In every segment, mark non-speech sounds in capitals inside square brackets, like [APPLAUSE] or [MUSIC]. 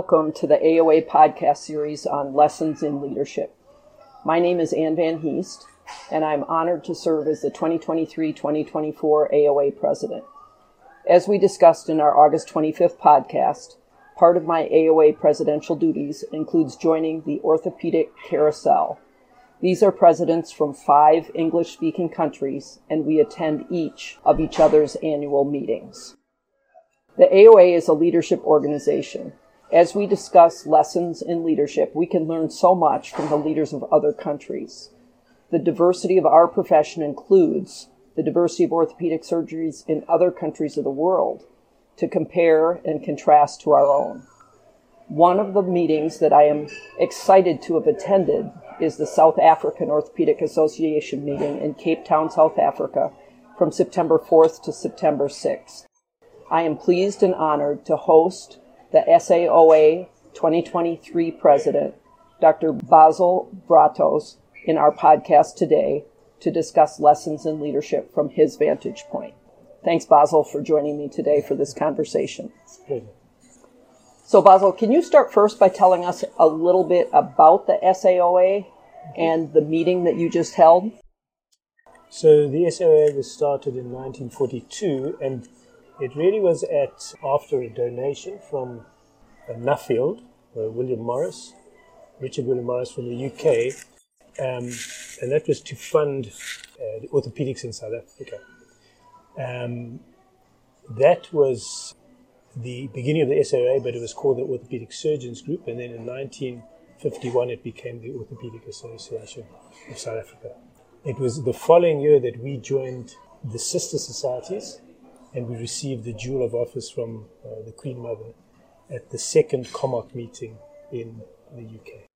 welcome to the AOA podcast series on lessons in leadership. My name is Ann Van Heest, and I'm honored to serve as the 2023 2024 AOA president. As we discussed in our August 25th podcast, part of my AOA presidential duties includes joining the Orthopedic Carousel. These are presidents from five English speaking countries, and we attend each of each other's annual meetings. The AOA is a leadership organization. As we discuss lessons in leadership, we can learn so much from the leaders of other countries. The diversity of our profession includes the diversity of orthopedic surgeries in other countries of the world to compare and contrast to our own. One of the meetings that I am excited to have attended is the South African Orthopedic Association meeting in Cape Town, South Africa from September 4th to September 6th. I am pleased and honored to host the SAOA 2023 president, Dr. Basil Vrettos, in our podcast today to discuss lessons in leadership from his vantage point. Thanks, Basil, for joining me today for this conversation. So, Basil, can you start first by telling us a little bit about the SAOA and the meeting that you just held? So, the SAOA was started in 1942 and it really was at after a donation from Nuffield, uh, William Morris, Richard William Morris from the UK, um, and that was to fund uh, the orthopedics in South Africa. Um, that was the beginning of the SOA, but it was called the Orthopedic Surgeons Group, and then in 1951 it became the Orthopedic Association of South Africa. It was the following year that we joined the sister societies and we received the Jewel of Office from uh, the Queen Mother at the second COMOC meeting in the UK.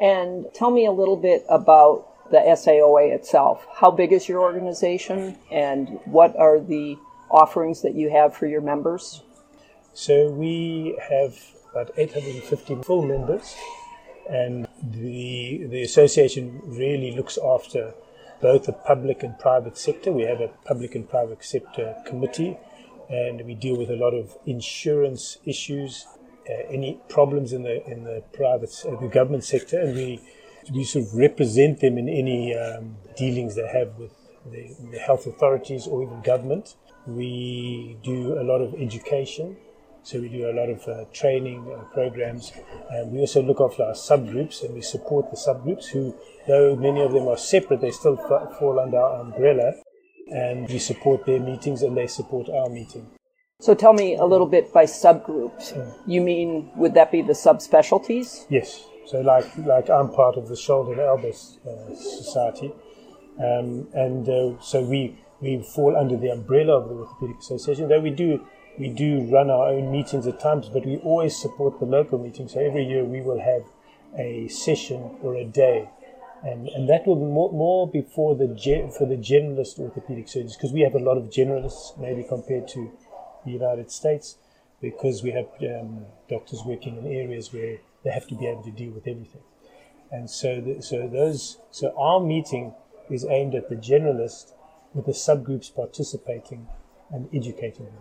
And tell me a little bit about the SAOA itself. How big is your organization, and what are the offerings that you have for your members? So we have about 850 full members, and the the association really looks after both the public and private sector. We have a public and private sector committee, and we deal with a lot of insurance issues, uh, any problems in the in the private, uh, the government sector, and we we sort of represent them in any um, dealings they have with the, the health authorities or even government. We do a lot of education. So we do a lot of uh, training uh, programs, and we also look after our subgroups, and we support the subgroups who though many of them are separate, they still fall under our umbrella, and we support their meetings and they support our meeting. So tell me a little bit by subgroups. Mm. You mean would that be the subspecialties? Yes. So like like I'm part of the shoulder and elbow uh, society, um, and uh, so we we fall under the umbrella of the Orthopedic Association. Though we do we do run our own meetings at times, but we always support the local meetings. So every year we will have a session or a day and and that will be more, before the for the generalist orthopedic surgeons because we have a lot of generalists maybe compared to the United States because we have um, doctors working in areas where they have to be able to deal with everything, and so the, so those so our meeting is aimed at the generalist with the subgroups participating and educating them.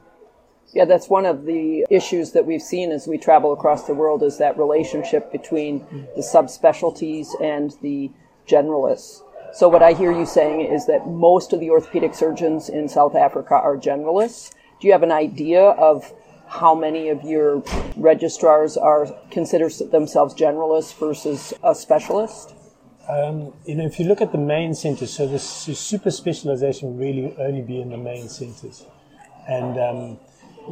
Yeah, that's one of the issues that we've seen as we travel across the world is that relationship between the subspecialties and the generalists. So what I hear you saying is that most of the orthopedic surgeons in South Africa are generalists. Do you have an idea of how many of your registrars are consider themselves generalists versus a specialist? Um, you know, if you look at the main centers, so the super specialization will really only be in the main centers, and um,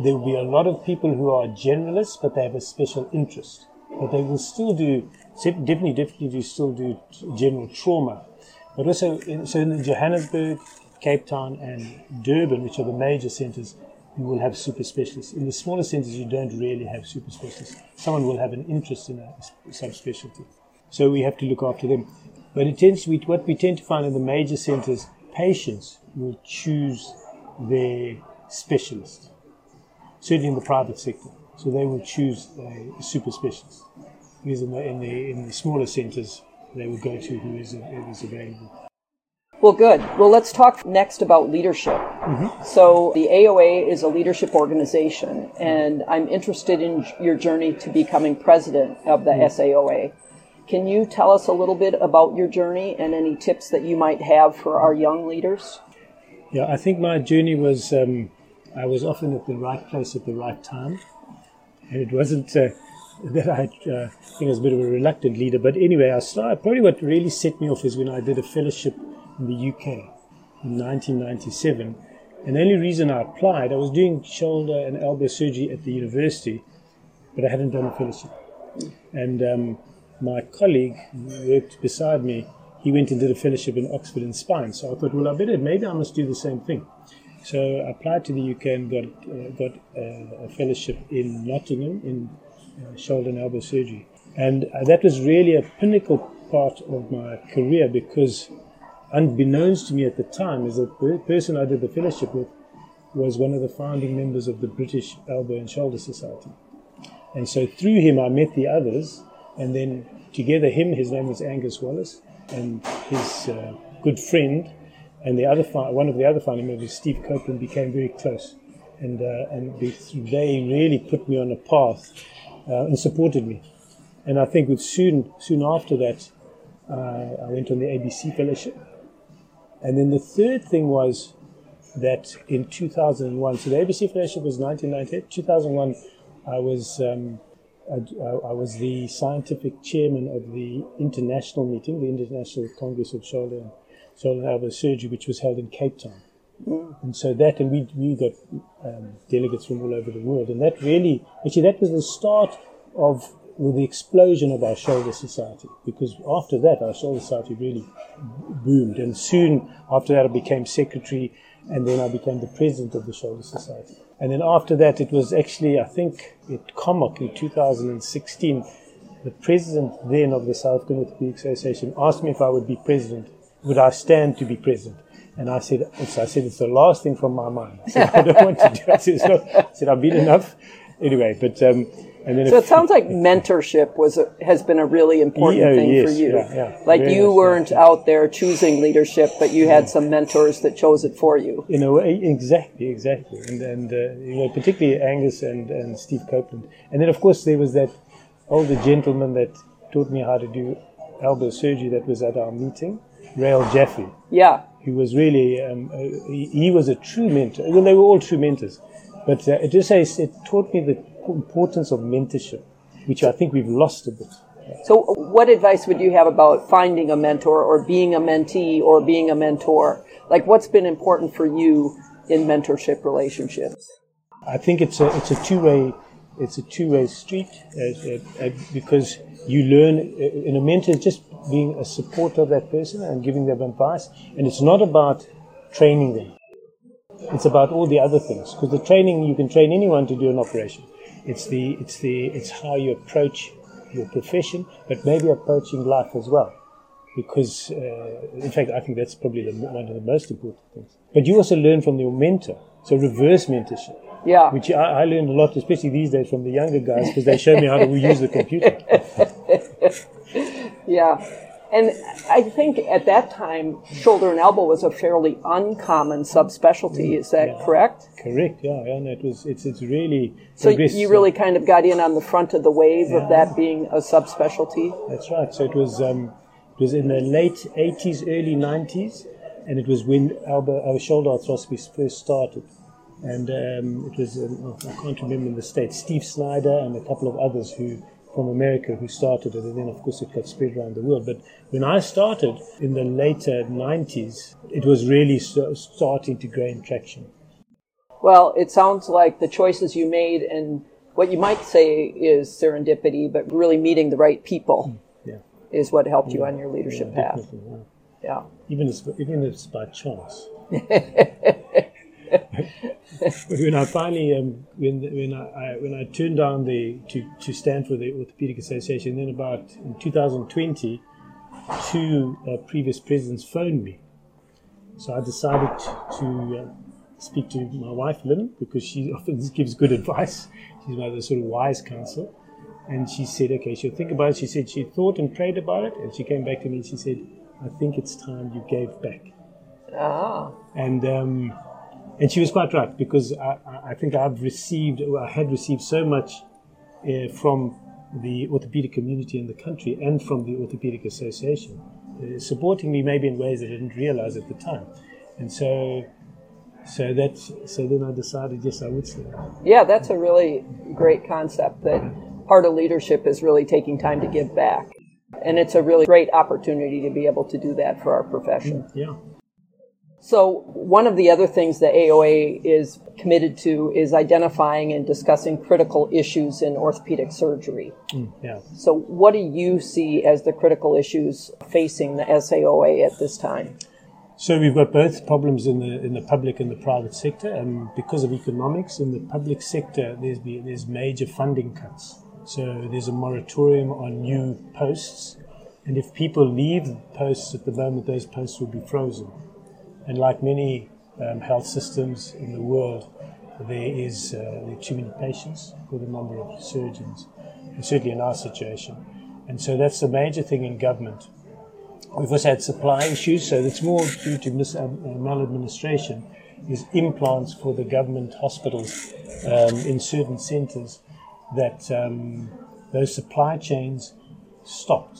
there will be a lot of people who are generalists, but they have a special interest, but they will still do definitely, definitely do still do general trauma. But also, in, so in Johannesburg, Cape Town, and Durban, which are the major centers, you will have super specialists. In the smaller centers, you don't really have super specialists. Someone will have an interest in a subspecialty. So we have to look after them. But it tends to be, what we tend to find in the major centers, patients will choose their specialist, certainly in the private sector. So they will choose a super specialist because in the, in the, in the smaller centres they will go to who is, who is available. Well, good. Well, let's talk next about leadership. Mm-hmm. So, the AOA is a leadership organization, and I'm interested in your journey to becoming president of the mm-hmm. SAOA. Can you tell us a little bit about your journey and any tips that you might have for our young leaders? Yeah, I think my journey was um, I was often at the right place at the right time, and it wasn't. Uh, that I uh, think was a bit of a reluctant leader. But anyway, I started, probably what really set me off is when I did a fellowship in the UK in 1997. And the only reason I applied, I was doing shoulder and elbow surgery at the university, but I hadn't done a fellowship. And um, my colleague worked beside me, he went and did a fellowship in Oxford in spine. So I thought, well, I better, maybe I must do the same thing. So I applied to the UK and got, uh, got uh, a fellowship in Nottingham in shoulder and elbow surgery. And uh, that was really a pinnacle part of my career because unbeknownst to me at the time, is that the person I did the fellowship with was one of the founding members of the British Elbow and Shoulder Society. And so through him, I met the others, and then together, him, his name was Angus Wallace, and his uh, good friend, and the other one of the other founding members, Steve Copeland, became very close, and uh, and they really put me on a path uh, and supported me. And I think with soon soon after that, uh, I went on the ABC fellowship, and then the third thing was that in 2001, so the ABC Fellowship was 1998. 2001, I was um, I, I, was the scientific chairman of the international meeting, the International Congress of Shoulder Shoulder and Elbow Surgery, which was held in Cape Town. And so that, and we we got um, delegates from all over the world, and that really, actually, that was the start of the explosion of our shoulder society, because after that, our shoulder society really boomed. And soon after that, I became secretary, and then I became the president of the shoulder society. And then after that, it was actually, I think, at COMOC in 2016, the president then of the South Orthopedic Association asked me if I would be president. Would I stand to be president? And I said, I said, it's the last thing from my mind. I said, I don't want to do it. [LAUGHS] I said, I said I've been enough. Anyway, but um, and then so it sounds like mentorship was a, has been a really important yeah, thing yes, for you. Yeah, yeah. Like Very you nice, weren't out there choosing leadership, but you had some mentors that chose it for you. In a way, exactly, exactly. And and uh, you know, particularly Angus and, and Steve Copeland. And then of course there was that older gentleman that taught me how to do elbow surgery that was at our meeting, Rail Jaffe. Yeah. Who was really um, uh, he, he, was a true mentor. Well, they were all true mentors, but uh, it just says it taught me the importance of mentorship, which I think we've lost a bit. So, what advice would you have about finding a mentor or being a mentee or being a mentor? Like, what's been important for you in mentorship relationships? I think it's a it's a two way it's a two way street uh, uh, because you learn uh, in a mentor is just being a supporter of that person and giving them advice, and it's not about training them. It's about all the other things because the training you can train anyone to do an operation it's the it's the it's how you approach your profession, but maybe approaching life as well. Because uh, in fact, I think that's probably the, one of the most important things. But you also learn from your mentor, so reverse mentorship. Yeah. Which I, I learned a lot, especially these days, from the younger guys because they show me how to [LAUGHS] use the computer. [LAUGHS] yeah. And I think at that time, shoulder and elbow was a fairly uncommon subspecialty. Is that yeah. correct? Correct. Yeah, yeah. And it was. It's it's really. So you really kind of got in on the front of the wave yeah. of that being a subspecialty. That's right. So it was. Um, it was in the late 80s, early 90s, and it was when elbow, our shoulder arthroscopy first started. And um, it was, um, I can't remember in the States, Steve Snyder and a couple of others who from America who started it, and then of course it got spread around the world. But when I started in the later 90s, it was really starting to gain traction. Well, it sounds like the choices you made and what you might say is serendipity, but really meeting the right people hmm. yeah. is what helped you on your leadership yeah, path. Yeah. yeah. Even if, even if it's by chance. [LAUGHS] [LAUGHS] when I finally, um, when when I, when I turned down the to, to stand for the Orthopedic Association, then about in 2020, two uh, previous presidents phoned me. So I decided to uh, speak to my wife Lynn because she [LAUGHS] often gives good advice. She's one of the sort of wise counsel. And she said, okay, she'll think about it. She said she thought and prayed about it, and she came back to me and she said, I think it's time you gave back. Ah. And um, and she was quite right because I, I think I've received, I had received so much uh, from the orthopedic community in the country and from the Orthopedic Association, uh, supporting me maybe in ways I didn't realize at the time. And so, so that, so then I decided, yes, I would stay. Yeah, that's a really great concept. That part of leadership is really taking time to give back, and it's a really great opportunity to be able to do that for our profession. Yeah. So, one of the other things that AOA is committed to is identifying and discussing critical issues in orthopedic surgery. Mm, yeah. So, what do you see as the critical issues facing the SAOA at this time? So we've got both problems in the in the public and the private sector, and because of economics in the public sector, there's been, there's major funding cuts. So there's a moratorium on new posts, and if people leave posts at the moment, those posts will be frozen. And like many um, health systems in the world, there is uh, there are too many patients for the number of surgeons, and certainly in our situation. And so that's the major thing in government. We've also had supply issues, so it's more due to mis- uh, maladministration. Is implants for the government hospitals um, in certain centres that um, those supply chains stopped.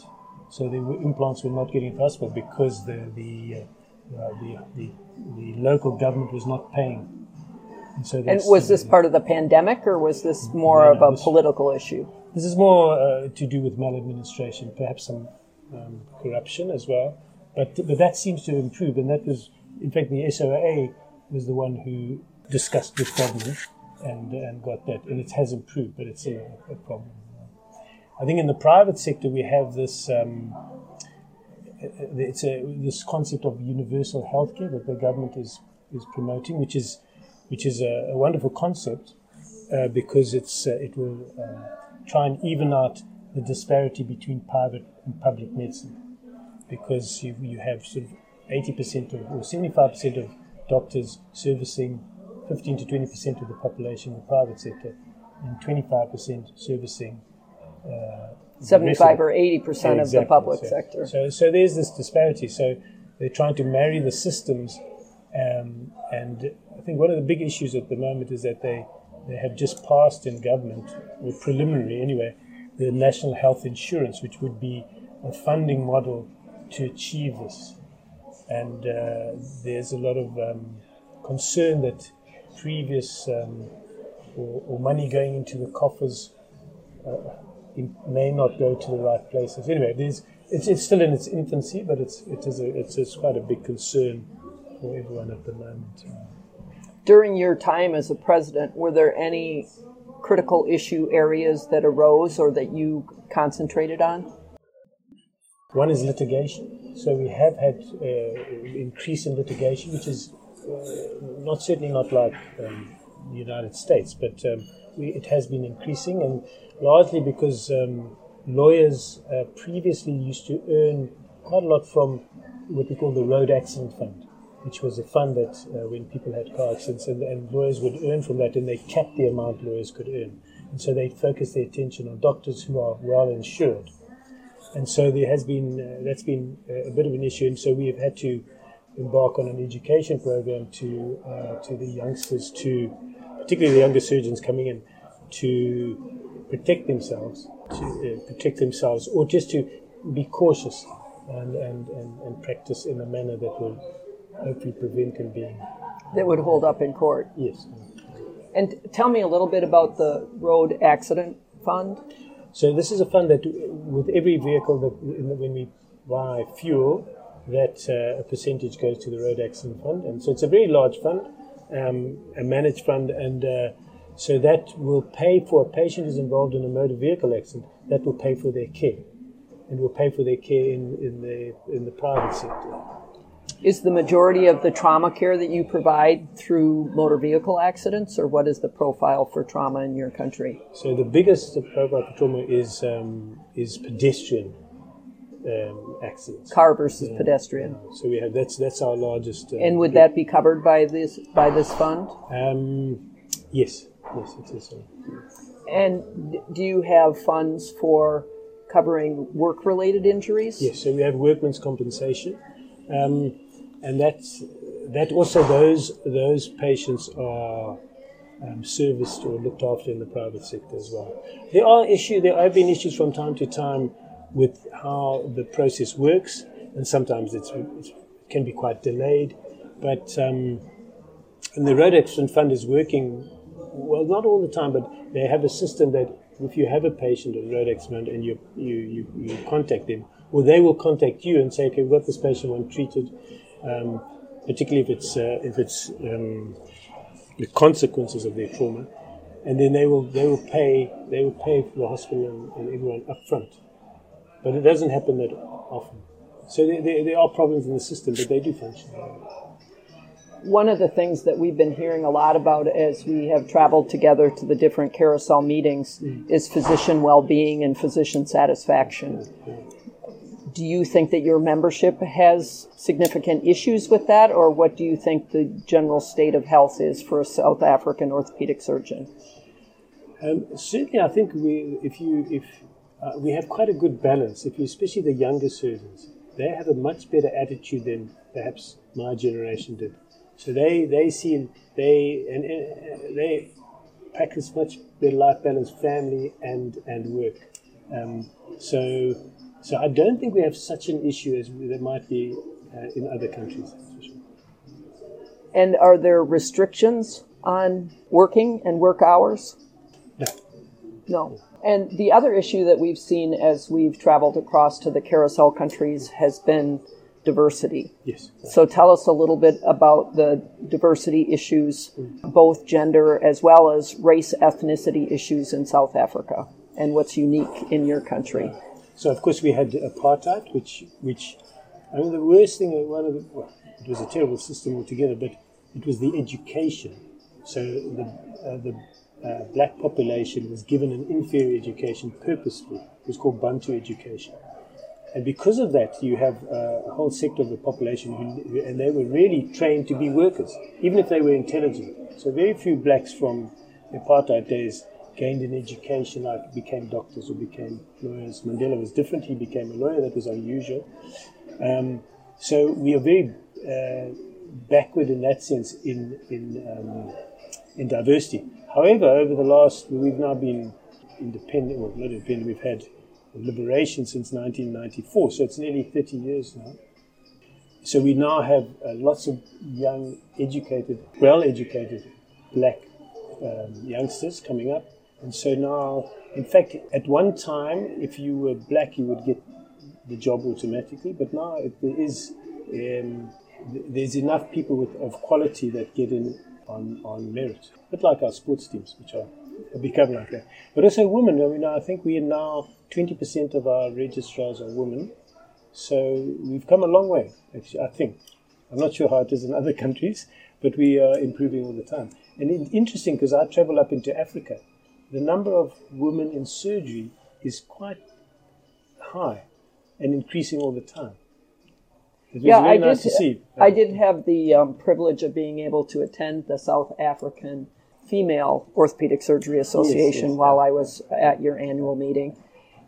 So the implants were not getting to hospital because the the uh, the, the, the local government was not paying. And, so and was this part of the pandemic, or was this more of a this, political issue? This is more uh, to do with maladministration, perhaps some um, corruption as well. But but that seems to improve, and that was, in fact, the SOA was the one who discussed with government and and got that, and it has improved, but it's a, a problem. I think in the private sector we have this. Um, it's a, this concept of universal healthcare that the government is, is promoting, which is, which is a, a wonderful concept uh, because it's, uh, it will uh, try and even out the disparity between private and public medicine. Because you, you have sort of 80% of, or 75% of doctors servicing 15 to 20% of the population in the private sector and 25% servicing uh, 75 or 80 percent exactly. of the public so, sector. So, so there's this disparity. So they're trying to marry the systems, um, and I think one of the big issues at the moment is that they they have just passed in government, or preliminary anyway, the national health insurance, which would be a funding model to achieve this. And uh, there's a lot of um, concern that previous um, or, or, money going into the coffers uh, it may not go to the right places. Anyway, there's, it's, it's still in its infancy, but it's, it is a, it's, it's quite a big concern for everyone at the moment. During your time as a president, were there any critical issue areas that arose or that you concentrated on? One is litigation. So we have had uh, increase in litigation, which is uh, not certainly not like um, the United States, but um, we, it has been increasing, and largely because um, lawyers uh, previously used to earn quite a lot from what we call the Road Accident Fund, which was a fund that uh, when people had car accidents, and, and, lawyers would earn from that, and they capped the amount lawyers could earn. And so they focused their attention on doctors who are well insured. And so there has been, uh, that's been a bit of an issue, and so we have had to embark on an education program to, uh, to the youngsters to particularly the younger surgeons coming in, to protect themselves, to uh, protect themselves, or just to be cautious and, and, and, and, practice in a manner that will hopefully prevent them being. That would hold up in court. Yes. And tell me a little bit about the road accident fund. So this is a fund that, with every vehicle that when we buy fuel, that uh, a percentage goes to the road accident fund, and so it's a very large fund um, a managed fund, and uh, so that will pay for a patient who's involved in a motor vehicle accident. That will pay for their care, and will pay for their care in, in the in the private sector. Is the majority of the trauma care that you provide through motor vehicle accidents, or what is the profile for trauma in your country? So the biggest profile for trauma is um, is pedestrian um, accidents. Car versus yeah. pedestrian. So we have that's that's our largest. Uh, and would that be covered by this by this fund? Um, yes, yes, it is. And do you have funds for covering work-related injuries? Yes, so we have workman's compensation, um, and that's that also those those patients are um, serviced or looked after in the private sector as well. There are issues. There have been issues from time to time with how the process works, and sometimes it can be quite delayed. But um, and the Road Accident Fund is working well, not all the time, but they have a system that if you have a patient on road accident and you, you, you, you contact them, or they will contact you and say, okay, we've got this patient, want treated, um, particularly if it's, uh, if it's um, the consequences of their trauma, and then they will, they will pay, they will pay for the hospital and, and everyone up front. But it doesn't happen that often. So there, there, there are problems in the system, but they do function one of the things that we've been hearing a lot about as we have traveled together to the different carousel meetings is physician well-being and physician satisfaction. Do you think that your membership has significant issues with that, or what do you think the general state of health is for a South African orthopedic surgeon? Um, certainly, I think we, if you, if uh, we have quite a good balance, if you, especially the younger surgeons, they have a much better attitude than perhaps my generation did. So they they see they and, and they practice much better life balance, family and and work. Um, so so I don't think we have such an issue as there might be uh, in other countries. And are there restrictions on working and work hours? No. No. And the other issue that we've seen as we've traveled across to the carousel countries has been diversity. Yes. So tell us a little bit about the diversity issues, both gender as well as race ethnicity issues in South Africa, and what's unique in your country. So of course we had apartheid, which which I mean the worst thing one of the well, it was a terrible system altogether, but it was the education. So the uh, the uh, black population was given an inferior education purposefully. It was called Bantu education. And because of that, you have a whole sector of the population, who, and they were really trained to be workers, even if they were intelligent. So very few blacks from the apartheid days gained an education, like became doctors or became lawyers. Mandela was different; he became a lawyer. That was unusual. Um, so we are very uh, backward in that sense in in um, in diversity. However, over the last, we've now been independent, well, not independent. We've had liberation since 1994, so it's nearly 30 years now. So we now have uh, lots of young, educated, well educated black um, youngsters coming up. And so now, in fact, at one time, if you were black, you would get the job automatically, but now it, there is. Um, there's enough people with, of quality that get in on, on merit, a bit like our sports teams, which are become like that. But also women. I mean, I think we are now 20% of our registrars are women. So we've come a long way, actually, I think. I'm not sure how it is in other [LAUGHS] countries, but we are improving all the time. And it's interesting because I travel up into Africa. The number of women in surgery is quite high and increasing all the time. yeah, I nice did, I did have the um, privilege of being able to attend the South African Female Orthopedic Surgery Association yes, yes, while. I was at your annual meeting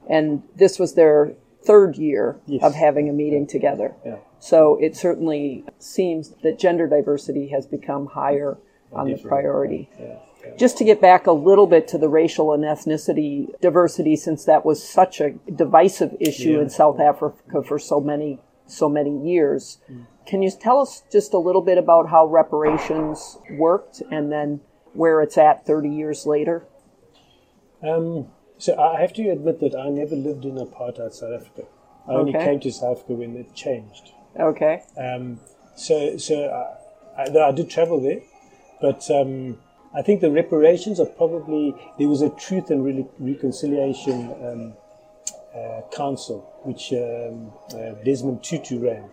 and this was their third year yes. of having a meeting together. Yeah. So it certainly seems that gender diversity has become higher on the priority. Yeah. Yeah. Just to get back a little bit to the racial and ethnicity diversity, since that was such a divisive issue in South Africa for so many so many years, mm. can you tell us just a little bit about how reparations worked and then where it's at 30 years later? Um, so I have to admit that I never lived in apartheid South Africa. I only okay. came to South Africa when it changed. Okay. Um, so so I, I, I, did travel there, but um, I think the reparations are probably there was a Truth and Re- Reconciliation um, uh, Council which um, uh, Desmond Tutu ran,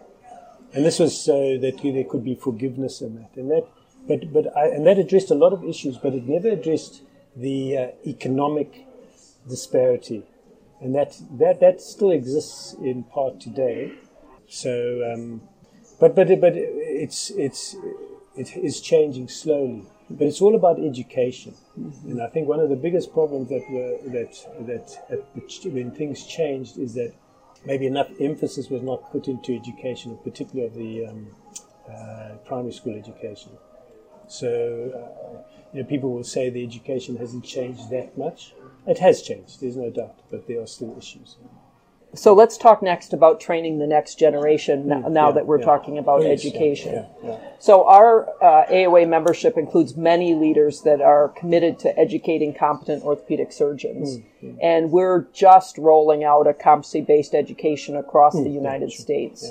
and this was so that there could be forgiveness and that and that. But but I, and that addressed a lot of issues, but it never addressed the uh, economic disparity, and that that that still exists in part today. So, um, but but but it's it's it is changing slowly. But it's all about education, mm-hmm. and I think one of the biggest problems that were that that when things changed is that maybe enough emphasis was not put into education, particularly of the um, uh, primary school education. So, uh, you know, people will say the education hasn't changed that much. It has changed, there's no doubt, but there are still issues. So let's talk next about training the next generation now, now yeah, that we're yeah. talking about yes, education. yeah. So our uh, AOA membership includes many leaders that are committed to educating competent orthopedic surgeons. Mm, And we're just rolling out a competency-based education across Mm, the United States.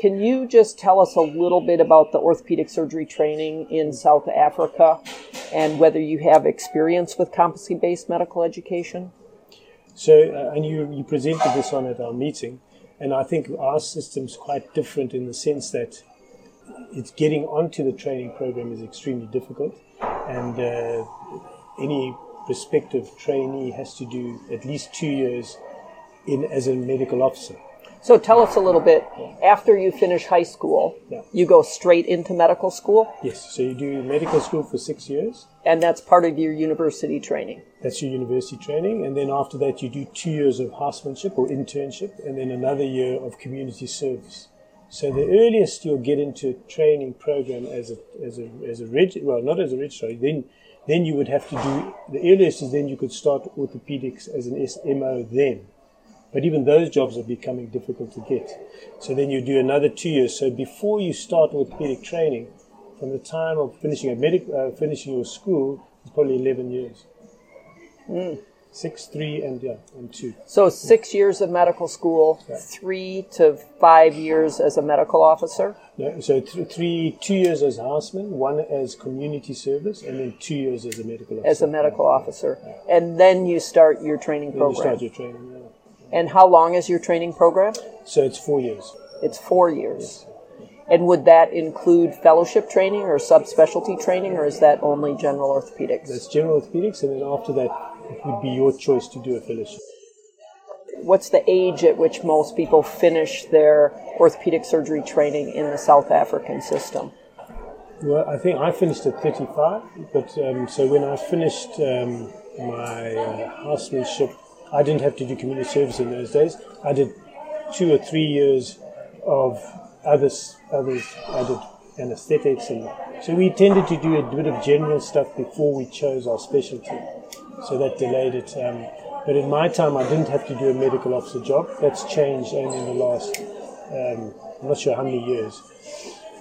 Can you just tell us a little bit about the orthopedic surgery training in South Africa and whether you have experience with competency-based medical education? So, uh, and you, you presented this on at our meeting, and I think our system's quite different in the sense that it's getting onto the training program is extremely difficult, and uh, any prospective trainee has to do at least two years in as a medical officer. So tell us a little bit. After you finish high school, Yeah. you go straight into medical school, Yes, so you do medical school for six years. and that's part of your university training. That's your university training, and then after that, you do two years of housemanship or internship, and then another year of community service. So the earliest you'll get into a training program as a as a as a reg well not as a registrar then then you would have to do the earliest is then you could start orthopedics as an SMO then, but even those jobs are becoming difficult to get. So then you do another two years. So before you start orthopedic training, from the time of finishing a medic uh, finishing your school, it's probably eleven years. Six, three, and yeah, and two. So six years of medical school, three to five years as a medical officer. Yeah, so th- three, two years as houseman, one as community service, and then two years as a medical officer. As a medical officer, and then you start your training Then you start your training. Yeah. And how long is your training program? So it's four years. It's four years. And would that include fellowship training or subspecialty training, or is that only general orthopedics? That's general orthopedics, and then after that, it would be your choice to do a fellowship. What's the age at which most people finish their orthopedic surgery training in the South African system? Well, I think I finished at 35, but um, so when I finished um, my uh, housemanship, I didn't have to do community service in those days. I did two or three years of others, others. I did anesthetics, and so we tended to do a bit of general stuff before we chose our specialty. So that delayed it. Um, but in my time, I didn't have to do a medical officer job. That's changed only in the last, um, I'm not sure how many years.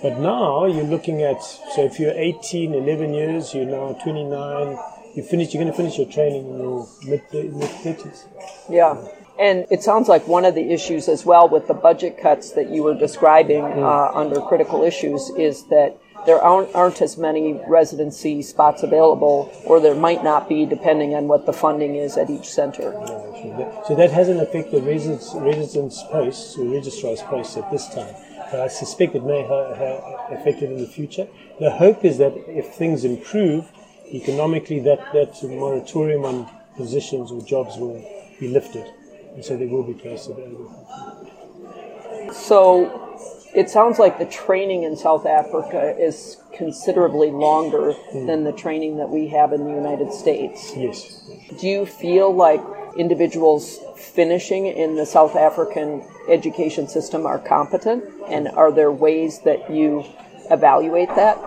But now you're looking at, so if you're 18, 11 years, you're now 29, you finish, you're going to finish your training in your mid, mid 30s. Yeah. And it sounds like one of the issues as well with the budget cuts that you were describing uh, under critical issues is that there aren't, aren't as many residency spots available, or there might not be, depending on what the funding is at each center. Yeah, so, that, so that hasn't affected residence, residence posts or registrar's posts at this time. But I suspect it may ha- ha- affect it in the future. The hope is that if things improve economically, that, that moratorium on positions or jobs will be lifted. And so there will be places available. So it sounds like the training in South Africa is considerably longer hmm. than the training that we have in the United States. Yes. Do you feel like individuals finishing in the South African education system are competent? And hmm. are there ways that you evaluate that?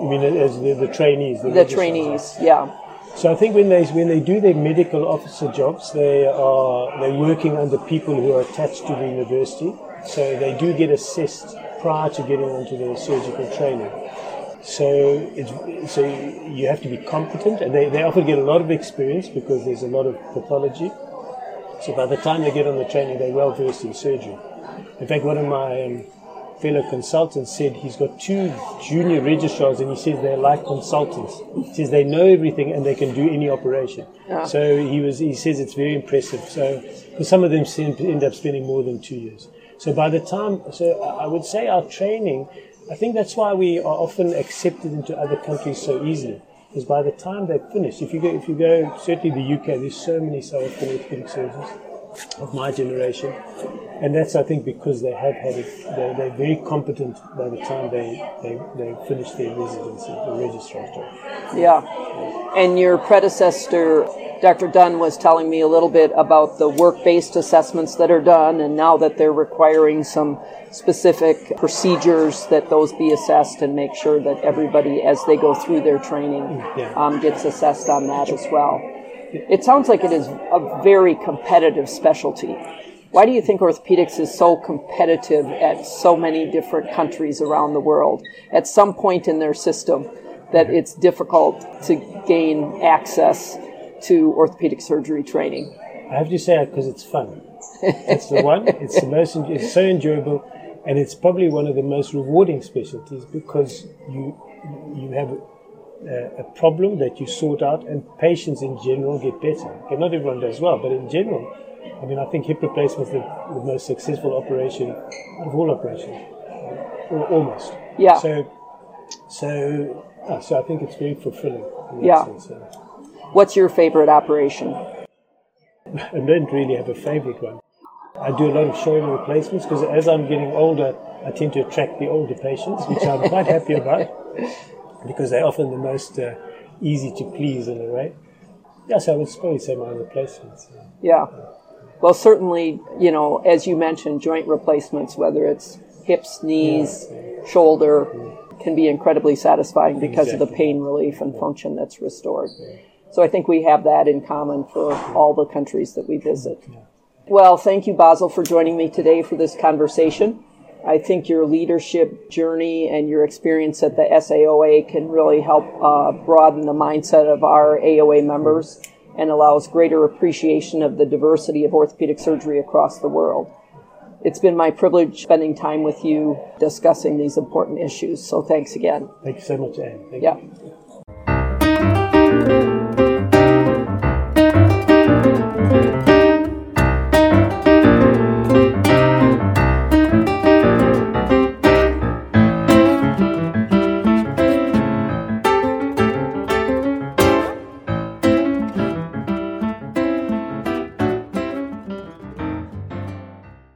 I mean, as the, the trainees. The registrars. trainees, yeah. So I think when they when they do their medical officer jobs, they are they're working under people who are attached to the university. So they do get assessed prior to getting onto their surgical training. So it's so you have to be competent, and they, they often get a lot of experience because there's a lot of pathology. So by the time they get on the training, they're well versed in surgery. In fact, one of my um, fellow consultant said he's got two junior registrars and he says they're like consultants. He says they know everything and they can do any operation. So he was he says it's very impressive. So some of them end up spending more than two years. So by the time so I would say our training, I think that's why we are often accepted into other countries so easily. Because by the time they finish, if you go if you go certainly the UK, there's so many South African orthopedic surgeons. Of my generation. And that's, I think, because they have had it, they're, they're very competent by the time they, they, they finish their residency, the registrar's job. Yeah. And your predecessor, Dr. Dunn, was telling me a little bit about the work based assessments that are done, and now that they're requiring some specific procedures that those be assessed and make sure that everybody, as they go through their training, Yeah. um, gets assessed on that as well. It sounds like it is a very competitive specialty. Why do you think orthopedics is so competitive at so many different countries around the world? At some point in their system, that it's difficult to gain access to orthopedic surgery training. I have to say it because it's fun. It's the one. It's the most. It's so enjoyable, and it's probably one of the most rewarding specialties because you you have a, problem that you sort out, and patients in general get better. Okay, not everyone does well, but in general, I mean, I think hip replacement is the, the most successful operation of all operations, or almost. Yeah. So, so, so I think it's very fulfilling. In that Yeah. Sense, uh, What's your favorite operation? [LAUGHS] I don't really have a favorite one. I do a lot of shoulder replacements because as I'm getting older, I tend to attract the older patients, which I'm quite happy about [LAUGHS] because they're often the most uh, easy to please in a way. Yes, I would probably say my replacements. Yeah. Well, certainly, you know, as you mentioned, joint replacements, whether it's hips, knees, shoulder, can be incredibly satisfying because of the pain relief and function that's restored. So I think we have that in common for all the countries that we visit. Well, thank you, Basil, for joining me today for this conversation. I think your leadership journey and your experience at the SAOA can really help uh, broaden the mindset of our AOA members and allows greater appreciation of the diversity of orthopedic surgery across the world. It's been my privilege spending time with you discussing these important issues, so thanks again. Thank you so much, Ann. Thank Yeah. you.